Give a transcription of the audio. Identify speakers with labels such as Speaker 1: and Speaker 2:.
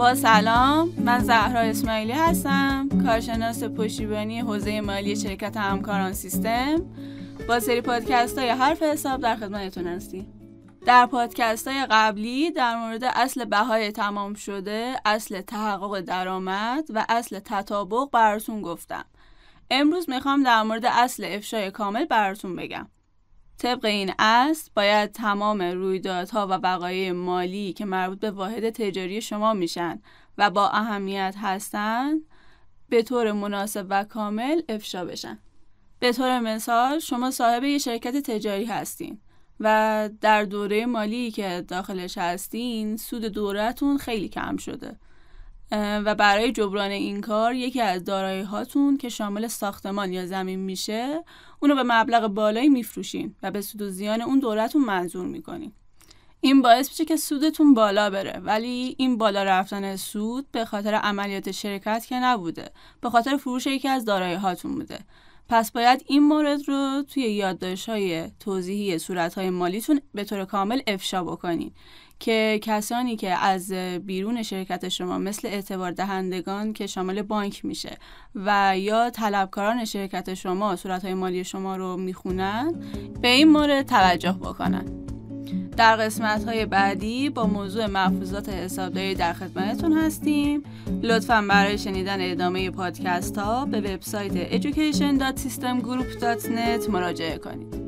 Speaker 1: با سلام من زهرا اسماعیلی هستم کارشناس پشتیبانی حوزه مالی شرکت همکاران سیستم. با سری پادکست های حرف حساب در خدمتتون هستیم. در پادکست های قبلی در مورد اصل بهای تمام شده اصل تحقق درآمد و اصل تطابق براتون گفتم. امروز می‌خوام در مورد اصل افشای کامل براتون بگم. طبق این اصل باید تمام رویدادها و وقایع مالی که مربوط به واحد تجاری شما میشن و با اهمیت هستند به طور مناسب و کامل افشا بشن. به طور مثال شما صاحب یه شرکت تجاری هستین و در دوره مالی که داخلش هستین سود دورتون خیلی کم شده. و برای جبران این کار یکی از دارایی هاتون که شامل ساختمان یا زمین میشه اونو به مبلغ بالایی میفروشین و به سود و زیان اون دورتون منظور می‌کنین. این باعث میشه که سودتون بالا بره ولی این بالا رفتن سود به خاطر عملیات شرکت که نبوده به خاطر فروش یکی از دارایی هاتون بوده. پس باید این مورد رو توی یادداشت های توضیحی صورت های مالیتون به طور کامل افشا بکنین. که کسانی که از بیرون شرکت شما مثل اعتبار دهندگان که شامل بانک میشه و یا طلبکاران شرکت شما صورت های مالی شما رو می‌خونن به این مورد توجه بکنن. در قسمت های بعدی با موضوع محفوظات حسابداری در خدمتتون هستیم. لطفا برای شنیدن ادامه پادکست ها به وبسایت education.systemgroup.net مراجعه کنید.